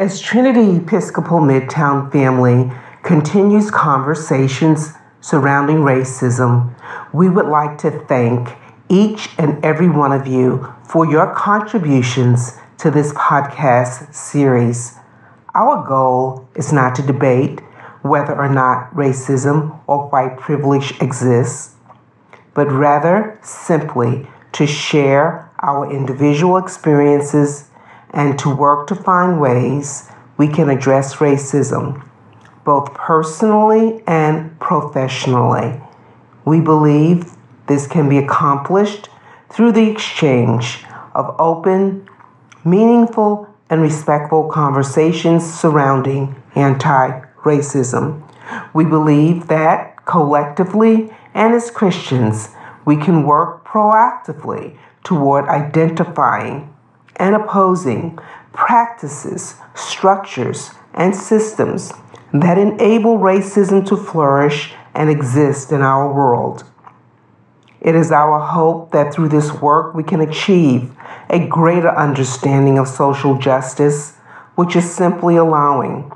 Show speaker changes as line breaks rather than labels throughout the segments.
As Trinity Episcopal Midtown family continues conversations surrounding racism, we would like to thank each and every one of you for your contributions to this podcast series. Our goal is not to debate whether or not racism or white privilege exists, but rather simply to share our individual experiences and to work to find ways we can address racism, both personally and professionally. We believe this can be accomplished through the exchange of open, meaningful, and respectful conversations surrounding anti racism. We believe that collectively and as Christians, we can work proactively toward identifying and opposing practices, structures, and systems that enable racism to flourish and exist in our world. It is our hope that through this work we can achieve a greater understanding of social justice, which is simply allowing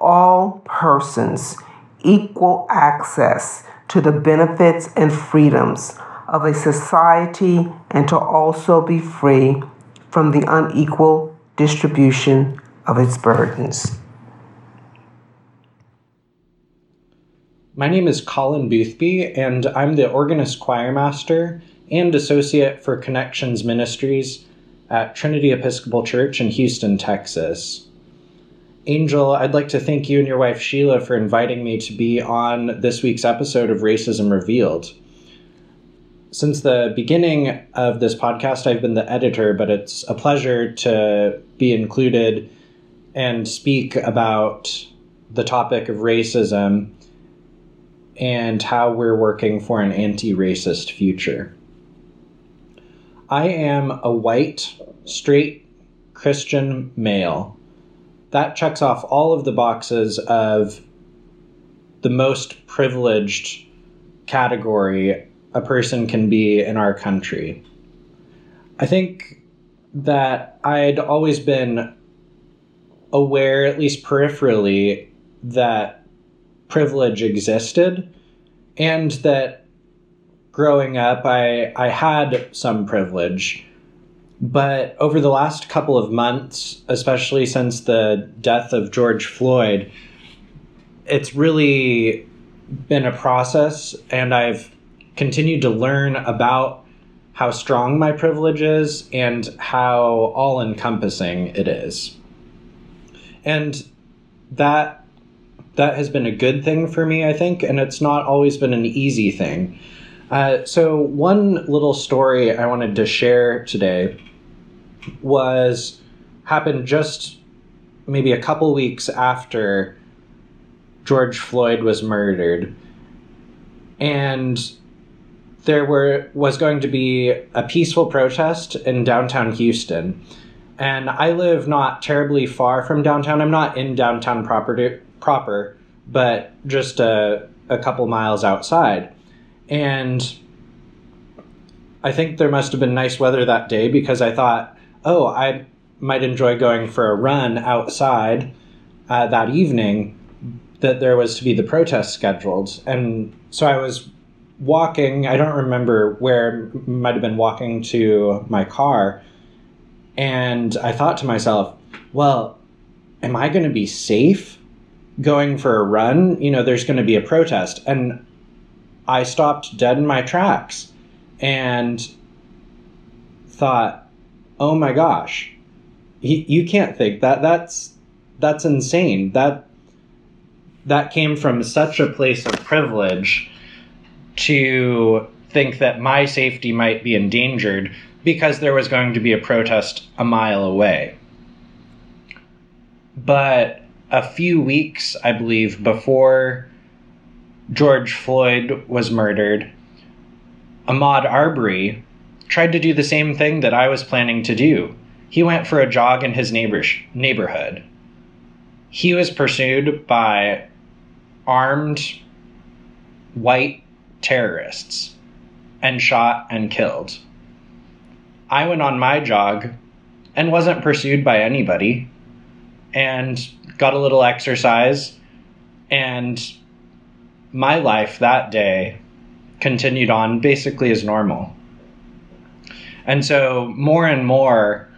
all persons equal access to the benefits and freedoms of a society and to also be free from the unequal distribution of its burdens.
My name is Collin Boothby, and I'm the organist choirmaster and associate for Connections Ministries at Trinity Episcopal Church in Houston, Texas. Angel, I'd like to thank you and your wife Sheila for inviting me to be on this week's episode of Racism Revealed. Since the beginning of this podcast, I've been the editor, but it's a pleasure to be included and speak about the topic of racism and how we're working for an anti racist future. I am a white, straight Christian male. That checks off all of the boxes of the most privileged category a person can be in our country. I think that I'd always been aware, at least peripherally, that privilege existed and that growing up I I had some privilege but over the last couple of months especially since the death of George Floyd it's really been a process and I've continued to learn about how strong my privilege is and how all encompassing it is. And that that has been a good thing for me, I think, and it's not always been an easy thing. Uh, so, one little story I wanted to share today was happened just maybe a couple weeks after George Floyd was murdered. And there were was going to be a peaceful protest in downtown Houston. And I live not terribly far from downtown. I'm not in downtown property, proper, but just a, a couple miles outside. And I think there must have been nice weather that day because I thought, oh, I might enjoy going for a run outside uh, that evening that there was to be the protest scheduled. And so I was walking, I don't remember where, might have been walking to my car. And I thought to myself, well, am I going to be safe going for a run, you know, there's going to be a protest. And I stopped dead in my tracks and thought, oh my gosh, you, you can't think that. That's, that's insane. That, that came from such a place of privilege to think that my safety might be endangered because there was going to be a protest a mile away. But a few weeks, I believe, before George Floyd was murdered, Ahmaud Arbery tried to do the same thing that I was planning to do. He went for a jog in his neighbor's neighborhood. He was pursued by armed white terrorists and shot and killed. I went on my jog and wasn't pursued by anybody and got a little exercise. And my life that day continued on basically as normal. And so, more and more,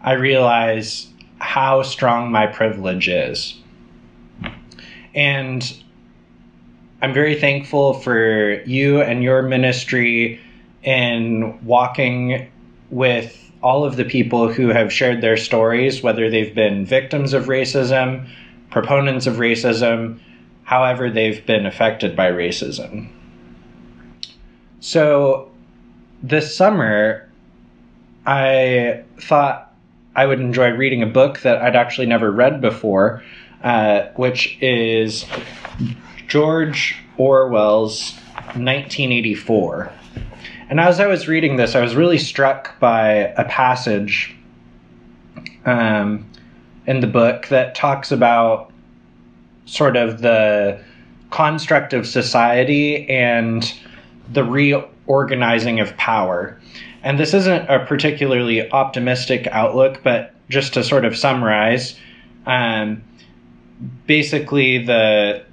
I realize how strong my privilege is. And I'm very thankful for you and your ministry in walking with all of the people who have shared their stories, whether they've been victims of racism, proponents of racism, however they've been affected by racism. So, this summer, I thought I would enjoy reading a book that I'd actually never read before, uh, which is George Orwell's 1984. And as I was reading this, I was really struck by a passage um, in the book that talks about sort of the construct of society and the reorganizing of power. And this isn't a particularly optimistic outlook, but just to sort of summarize, um, basically the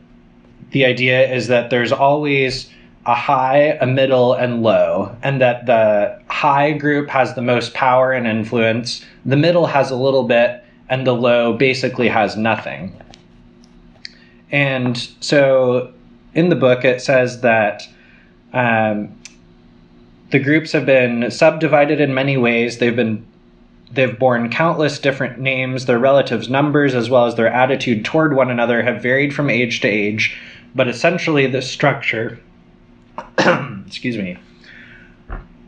the idea is that there's always a high, a middle, and low, and that the high group has the most power and influence, the middle has a little bit, and the low basically has nothing. And so in the book, it says that um, the groups have been subdivided in many ways. They've been they've borne countless different names. Their relatives' numbers, as well as their attitude toward one another, have varied from age to age. But essentially, the structure excuse me.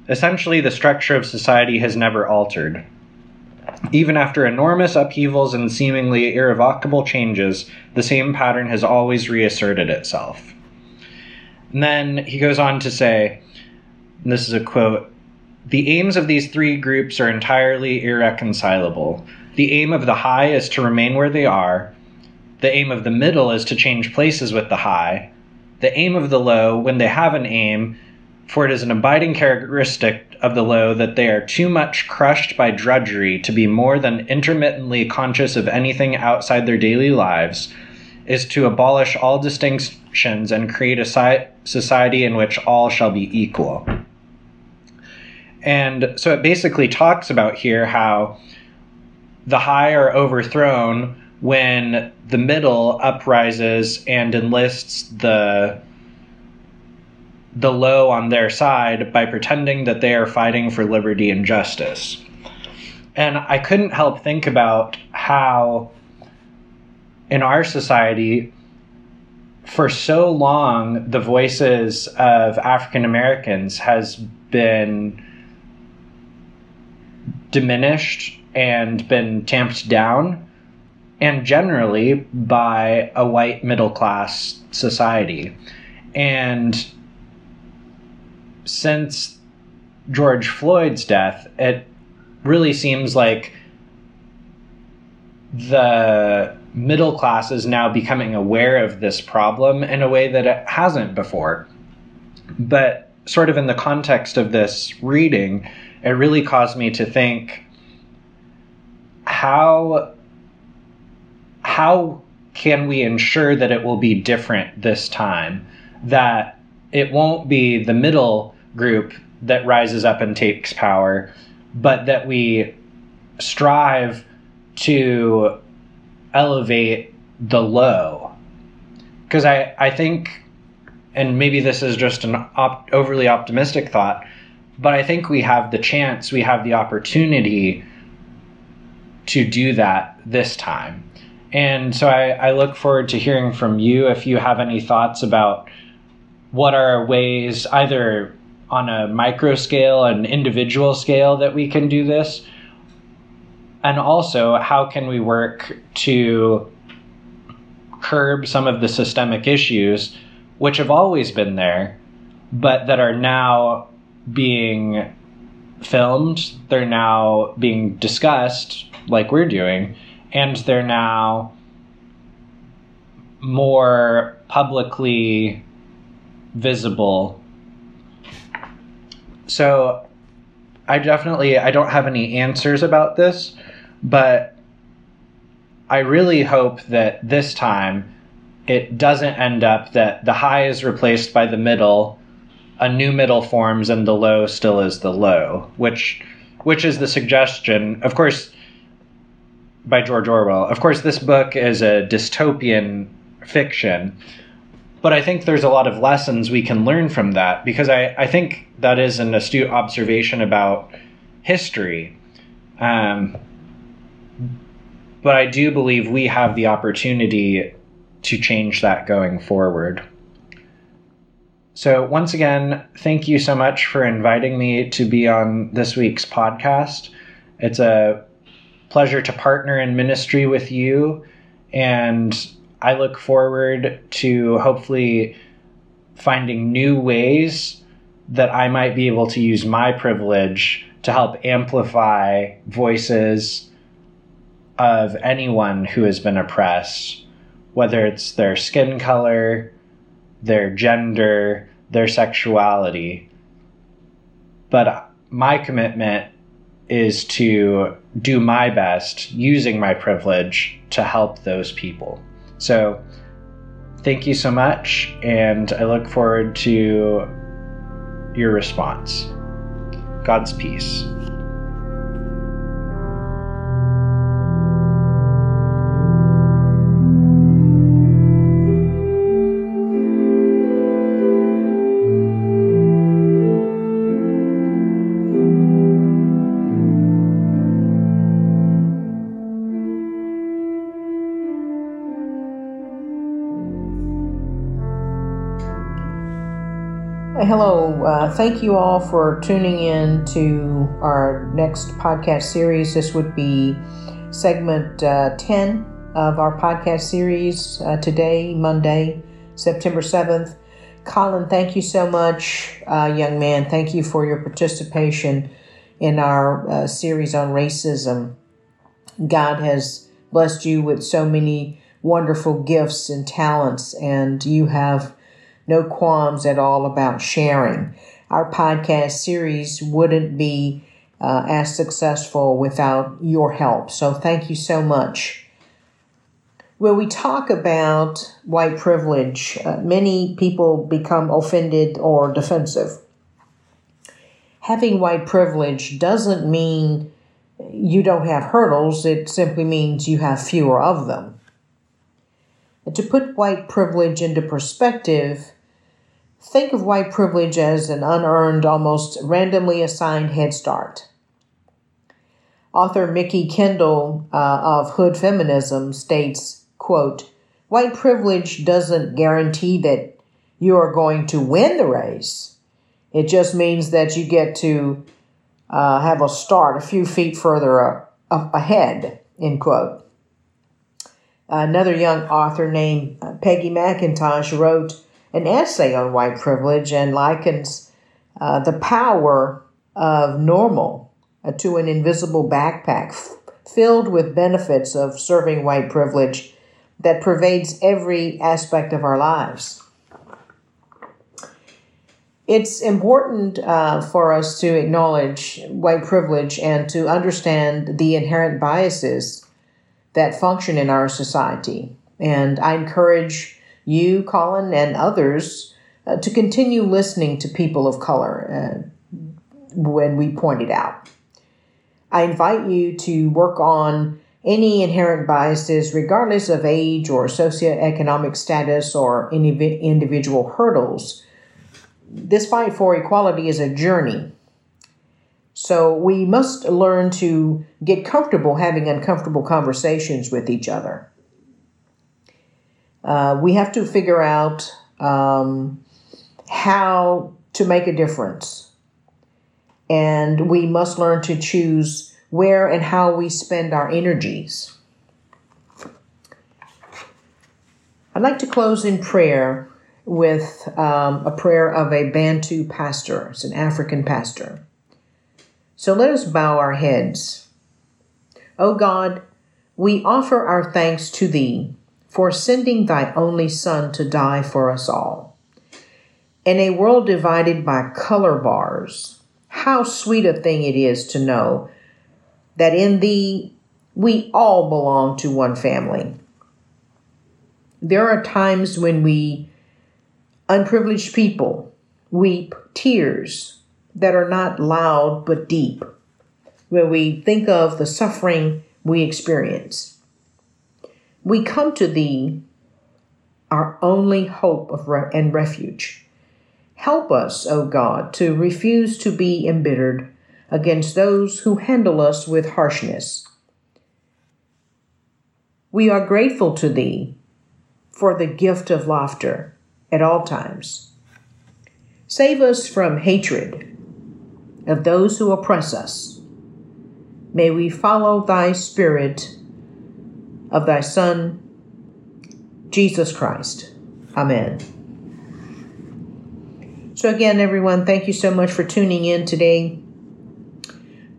Essentially, the structure of society has never altered. Even after enormous upheavals and seemingly irrevocable changes, the same pattern has always reasserted itself. And then he goes on to say, this is a quote The aims of these three groups are entirely irreconcilable. The aim of the high is to remain where they are, the aim of the middle is to change places with the high, the aim of the low, when they have an aim, for it is an abiding characteristic of the low that they are too much crushed by drudgery to be more than intermittently conscious of anything outside their daily lives, is to abolish all distinctions and create a society in which all shall be equal. And so it basically talks about here how the high are overthrown when the middle uprises and enlists the the low on their side by pretending that they are fighting for liberty and justice. And I couldn't help think about how in our society for so long the voices of African Americans has been diminished and been tamped down and generally by a white middle class society. And since George Floyd's death, it really seems like the middle class is now becoming aware of this problem in a way that it hasn't before. But, sort of in the context of this reading, it really caused me to think how how can we ensure that it will be different this time? That it won't be the middle group that rises up and takes power, but that we strive to elevate the low. Because I, I think, and maybe this is just an op- overly optimistic thought, but I think we have the chance, we have the opportunity to do that this time. And so I, I look forward to hearing from you if you have any thoughts about what are ways, either on a micro scale, an individual scale, that we can do this, and also how can we work to curb some of the systemic issues which have always been there, but that are now being filmed, they're now being discussed, like we're doing and they're now more publicly visible. So I definitely I don't have any answers about this, but I really hope that this time it doesn't end up that the high is replaced by the middle, a new middle forms, and the low still is the low, which which is the suggestion. Of course, by George Orwell. Of course, this book is a dystopian fiction, but I think there's a lot of lessons we can learn from that because I, I think that is an astute observation about history. Um, but I do believe we have the opportunity to change that going forward. So, once again, thank you so much for inviting me to be on this week's podcast. It's a pleasure to partner in ministry with you, and I look forward to hopefully finding new ways that I might be able to use my privilege to help amplify voices of anyone who has been oppressed, whether it's their skin color, their gender, their sexuality. But my commitment is to do my best using my privilege to help those people. So, thank you so much, and I look forward to your response. God's peace.
Hello. Uh, thank you all for tuning in to our next podcast series. This would be segment uh, 10 of our podcast series uh, today, Monday, September 7th. Collin, thank you so much, uh, young man. Thank you for your participation in our uh, series on racism. God has blessed you with so many wonderful gifts and talents, and you have no qualms at all about sharing. Our podcast series wouldn't be uh, as successful without your help. So thank you so much. When we talk about white privilege, uh, many people become offended or defensive. Having white privilege doesn't mean you don't have hurdles, it simply means you have fewer of them. And to put white privilege into perspective, Think of white privilege as an unearned, almost randomly assigned head start. Author Mikki Kendall uh, of Hood Feminism states, quote, White privilege doesn't guarantee that you are going to win the race. It just means that you get to uh, have a start a few feet further up, up ahead, end quote. Another young author named uh, Peggy McIntosh wrote, an essay on white privilege and likens uh, the power of normal uh, to an invisible backpack f- filled with benefits of serving white privilege that pervades every aspect of our lives. It's important uh, for us to acknowledge white privilege and to understand the inherent biases that function in our society. And I encourage you, Collin, and others uh, to continue listening to people of color uh, when we point it out. I invite you to work on any inherent biases, regardless of age or socioeconomic status or any individual hurdles. This fight for equality is a journey. So we must learn to get comfortable having uncomfortable conversations with each other uh, we have to figure out um, how to make a difference. And we must learn to choose where and how we spend our energies. I'd like to close in prayer with um, a prayer of a Bantu pastor. It's an African pastor. So let us bow our heads. O God, we offer our thanks to Thee for sending thy only Son to die for us all. In a world divided by color bars, how sweet a thing it is to know that in thee We all belong to one family. There are times when we, unprivileged people, weep tears that are not loud but deep, when we think of the suffering we experience. We come to Thee, our only hope of re- and refuge. Help us, O God, to refuse to be embittered against those who handle us with harshness. We are grateful to Thee for the gift of laughter at all times. Save us from hatred of those who oppress us. May we follow Thy Spirit of Thy Son, Jesus Christ. Amen. So, again, everyone, thank you so much for tuning in today.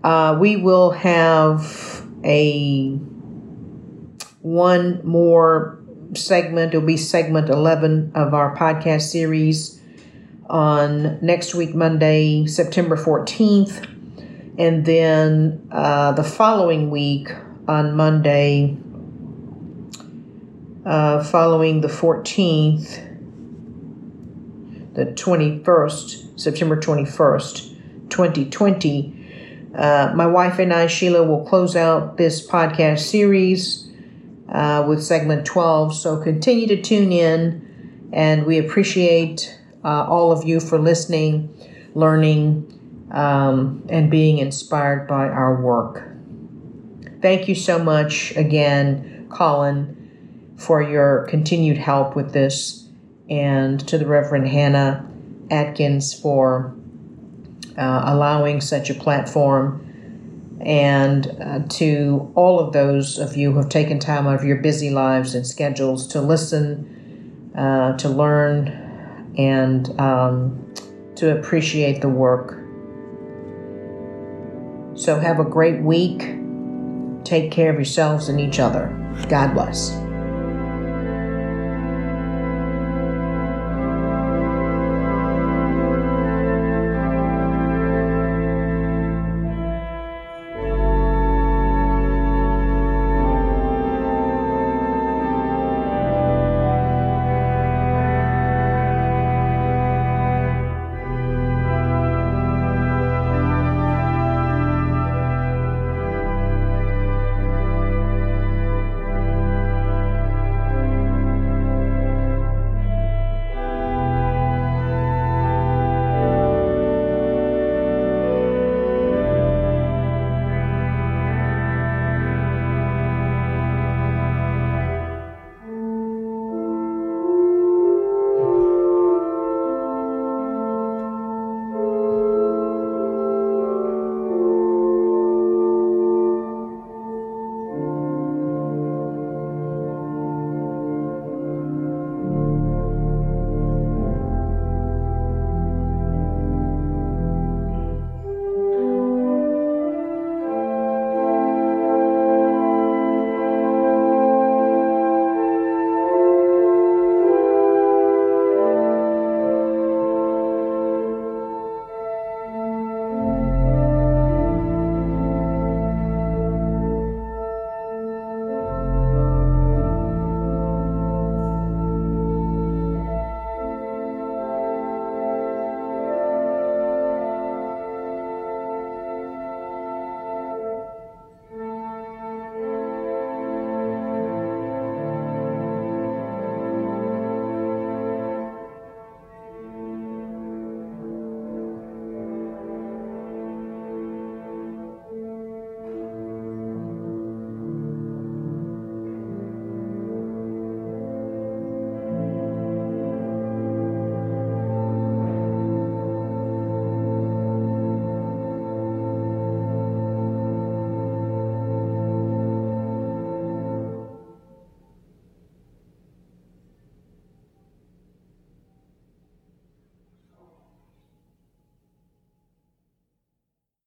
Uh, we will have a one more segment. It'll be segment 11 of our podcast series on next week, Monday, September 14th. And then uh, the following week on Monday, uh, following the 14th, the 21st, September 21st, 2020, uh, my wife and I, Sheila, will close out this podcast series uh, with segment 12. So continue to tune in, and we appreciate uh, all of you for listening, learning, um, and being inspired by our work. Thank you so much again, Collin, for your continued help with this, and to the Reverend Hannah Atkins for uh, allowing such a platform and uh, to all of those of you who have taken time out of your busy lives and schedules to listen, uh, to learn, and um, to appreciate the work. So, have a great week. Take care of yourselves and each other. God bless.